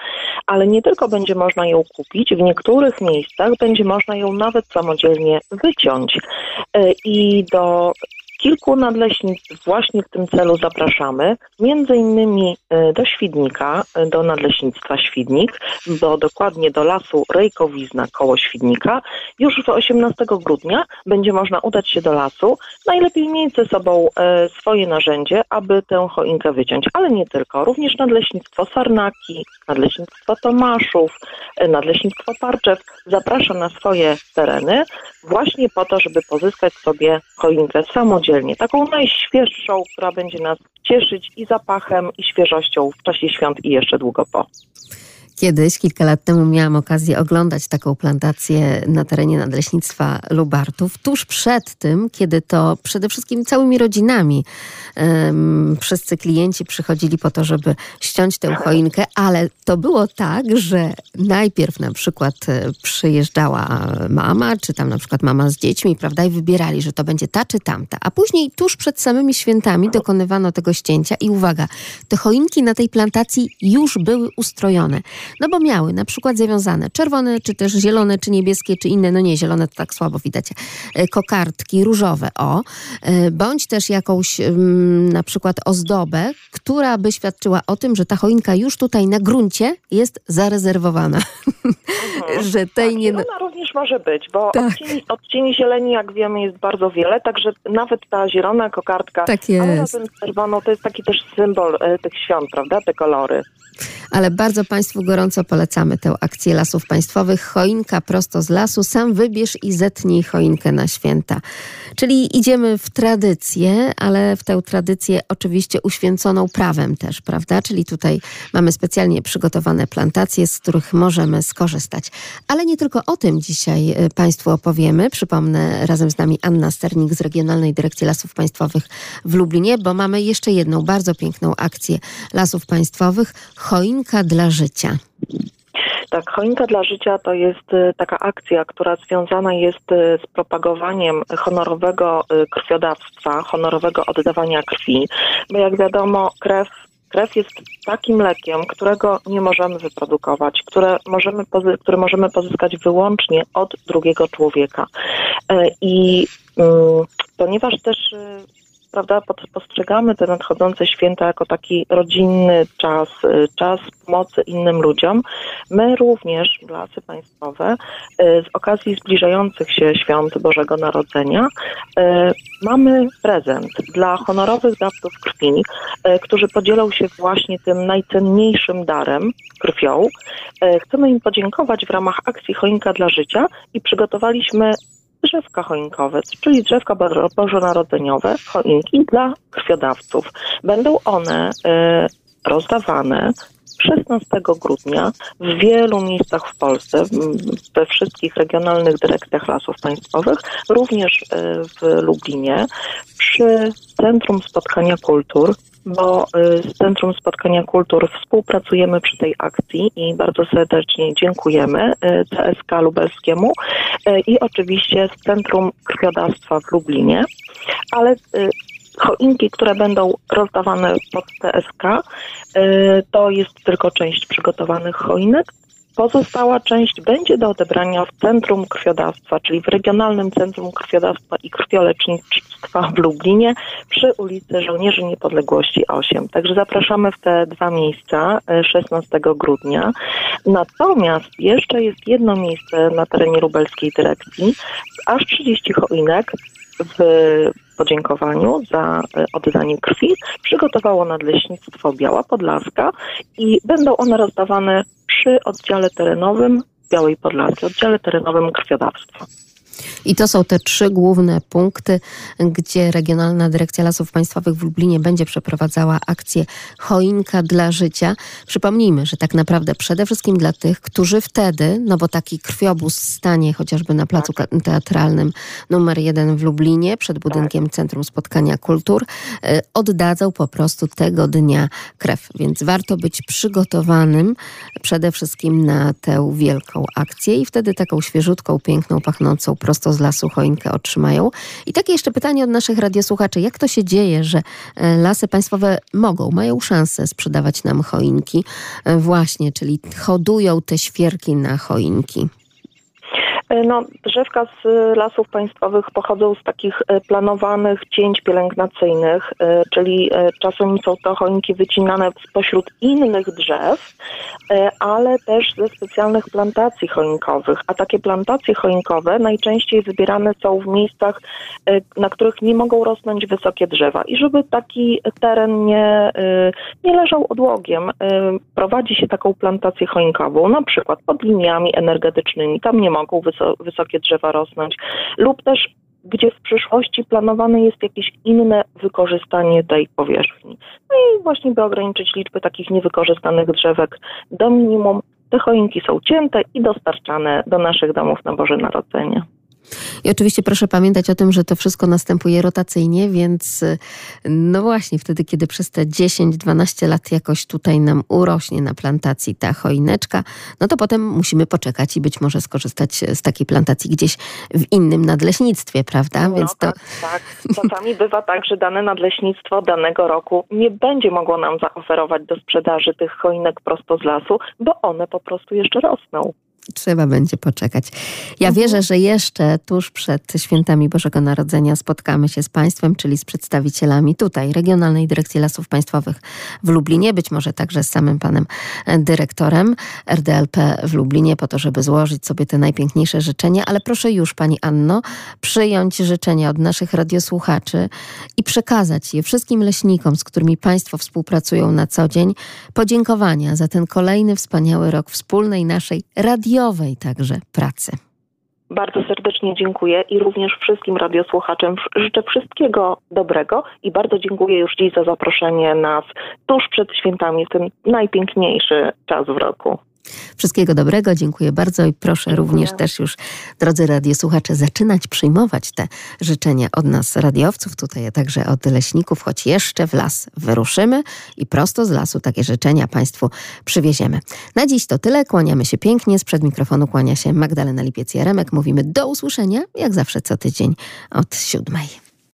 ale nie tylko będzie można ją kupić, w niektórych miejscach będzie można ją nawet samodzielnie wyciąć. I do kilku nadleśnictw właśnie w tym celu zapraszamy, między innymi y, do Świdnika, y, do nadleśnictwa Świdnik, bo dokładnie do lasu Rejkowizna koło Świdnika. Już w 18 grudnia będzie można udać się do lasu. Najlepiej mieć ze sobą e, swoje narzędzie, aby tę choinkę wyciąć, ale nie tylko. Również nadleśnictwo Sarnaki, nadleśnictwo Tomaszów, e, nadleśnictwo Parczew zaprasza na swoje tereny właśnie po to, żeby pozyskać sobie choinkę samodzielnie, taką najświeższą, która będzie nas cieszyć i zapachem, i świeżością w czasie świąt i jeszcze długo po. Kiedyś, kilka lat temu, miałam okazję oglądać taką plantację na terenie Nadleśnictwa Lubartów. Tuż przed tym, kiedy to przede wszystkim całymi rodzinami em, wszyscy klienci przychodzili po to, żeby ściąć tę choinkę, ale to było tak, że najpierw na przykład e, przyjeżdżała mama, czy tam na przykład mama z dziećmi, prawda, i wybierali, że to będzie ta czy tamta. A później tuż przed samymi świętami dokonywano tego ścięcia i uwaga, te choinki na tej plantacji już były ustrojone. No bo miały na przykład zawiązane czerwone, czy też zielone, czy niebieskie, czy inne, no nie, zielone to tak słabo widać, e, kokardki różowe, o, e, bądź też jakąś na przykład ozdobę, która by świadczyła o tym, że ta choinka już tutaj na gruncie jest zarezerwowana. że tej nie... Zielona również może być, bo Tak. odcieni, odcieni zieleni, jak wiemy, jest bardzo wiele, także nawet ta zielona kokardka, Tak ale jest. razem z czerwoną, to jest taki też symbol e, tych świąt, prawda, te kolory. Ale bardzo Państwu gorąco polecamy tę akcję Lasów Państwowych. Choinka prosto z lasu. Sam wybierz i zetnij choinkę na święta. Czyli idziemy w tradycję, ale w tę tradycję oczywiście uświęconą prawem też, prawda? Czyli tutaj mamy specjalnie przygotowane plantacje, z których możemy skorzystać. Ale nie tylko o tym dzisiaj e, Państwu opowiemy. Przypomnę razem z nami Anna Sternik z Regionalnej Dyrekcji Lasów Państwowych w Lublinie, bo mamy jeszcze jedną bardzo piękną akcję Lasów Państwowych. Choinka dla życia. Tak, Choinka dla Życia to jest y, taka akcja, która związana jest y, z propagowaniem honorowego y, krwiodawstwa, honorowego oddawania krwi, bo jak wiadomo, krew Krew jest takim lekiem, którego nie możemy wyprodukować, które możemy, który możemy pozyskać wyłącznie od drugiego człowieka. E, I mm, ponieważ też prawda, postrzegamy te nadchodzące święta jako taki rodzinny czas, y, czas pomocy innym ludziom, my również, Lasy Państwowe, y, z okazji zbliżających się świąt Bożego Narodzenia, y, mamy prezent dla honorowych dawców krwi, którzy podzielą się właśnie tym najcenniejszym darem, krwią. Chcemy im podziękować w ramach akcji Choinka dla Życia i przygotowaliśmy drzewka choinkowe, czyli drzewka bo- bożonarodzeniowe, choinki dla krwiodawców. Będą one e, rozdawane 16 grudnia w wielu miejscach w Polsce, we wszystkich regionalnych dyrekcjach lasów państwowych, również e, w Lublinie, przy Centrum Spotkania Kultur, bo y, z Centrum Spotkania Kultur współpracujemy przy tej akcji i bardzo serdecznie dziękujemy y, CSK Lubelskiemu y, i oczywiście z Centrum Krwiodawstwa w Lublinie, ale choinki, które będą rozdawane pod TSK, y, to jest tylko część przygotowanych choinek. Pozostała część będzie do odebrania w Centrum Krwiodawstwa, czyli w Regionalnym Centrum Krwiodawstwa i Krwiolecznictwa w Lublinie przy ulicy Żołnierzy Niepodległości 8. Także zapraszamy w te dwa miejsca e, 16 grudnia. Natomiast jeszcze jest jedno miejsce na terenie lubelskiej dyrekcji, aż 30 choinek w podziękowaniu za e, oddanie krwi przygotowało Nadleśnictwo Biała Podlaska i będą one rozdawane przy oddziale terenowym Białej Podlaski, oddziale terenowym krwiodawstwa. I to są te trzy główne punkty, gdzie Regionalna Dyrekcja Lasów Państwowych w Lublinie będzie przeprowadzała akcję Choinka dla Życia. Przypomnijmy, że tak naprawdę przede wszystkim dla tych, którzy wtedy, no bo taki krwiobóz stanie chociażby na Placu Ka- Teatralnym numer jeden w Lublinie, przed budynkiem Centrum Spotkania Kultur, y, oddadzą po prostu tego dnia krew. Więc warto być przygotowanym przede wszystkim na tę wielką akcję i wtedy taką świeżutką, piękną, pachnącą prosto z lasu choinkę otrzymają. I takie jeszcze pytanie od naszych radiosłuchaczy. Jak to się dzieje, że e, lasy państwowe mogą, mają szansę sprzedawać nam choinki e, właśnie, czyli hodują te świerki na choinki? E, No, drzewka z lasów państwowych pochodzą z takich e, planowanych cięć pielęgnacyjnych, e, czyli czasem są to choinki wycinane spośród innych drzew, ale też ze specjalnych plantacji choinkowych. A takie plantacje choinkowe najczęściej wybierane są w miejscach, na których nie mogą rosnąć wysokie drzewa. I żeby taki teren nie, nie leżał odłogiem, prowadzi się taką plantację choinkową, na przykład pod liniami energetycznymi. Tam nie mogą wyso- wysokie drzewa rosnąć. Lub też gdzie w przyszłości planowane jest jakieś inne wykorzystanie tej powierzchni. No i właśnie by ograniczyć liczbę takich niewykorzystanych drzewek do minimum, te choinki są cięte i dostarczane do naszych domów na Boże Narodzenie. I oczywiście proszę pamiętać o tym, że to wszystko następuje rotacyjnie, więc y, no właśnie wtedy, kiedy przez te 10-12 lat jakoś tutaj nam urośnie na plantacji ta choineczka, no to potem musimy poczekać i być może skorzystać z takiej plantacji gdzieś w innym nadleśnictwie, prawda? No więc to tak, tak. Czasami bywa tak, że dane nadleśnictwo danego roku nie będzie mogło nam zaoferować do sprzedaży tych choinek prosto z lasu, bo one po prostu jeszcze rosną. Trzeba będzie poczekać. Ja wierzę, że jeszcze tuż przed świętami Bożego Narodzenia spotkamy się z Państwem, czyli z przedstawicielami tutaj, Regionalnej Dyrekcji Lasów Państwowych w Lublinie, być może także z samym panem dyrektorem RDLP w Lublinie, po to, żeby złożyć sobie te najpiękniejsze życzenia. Ale proszę już, pani Anno, przyjąć życzenia od naszych radiosłuchaczy i przekazać je wszystkim leśnikom, z którymi Państwo współpracują na co dzień, podziękowania za ten kolejny wspaniały rok wspólnej naszej radiowej także pracy. Bardzo serdecznie dziękuję i również wszystkim radiosłuchaczom życzę wszystkiego dobrego i bardzo dziękuję już dziś za zaproszenie nas tuż przed świętami ten najpiękniejszy czas w roku. Wszystkiego dobrego, dziękuję bardzo i proszę dziękuję. również też już, drodzy radiosłuchacze, zaczynać przyjmować te życzenia od nas radiowców, tutaj także od leśników, choć jeszcze w las wyruszymy i prosto z lasu takie życzenia Państwu przywieziemy. Na dziś to tyle, kłaniamy się pięknie, sprzed mikrofonu kłania się Magdalena Lipiec-Jaremek, mówimy do usłyszenia, jak zawsze co tydzień od siódmej.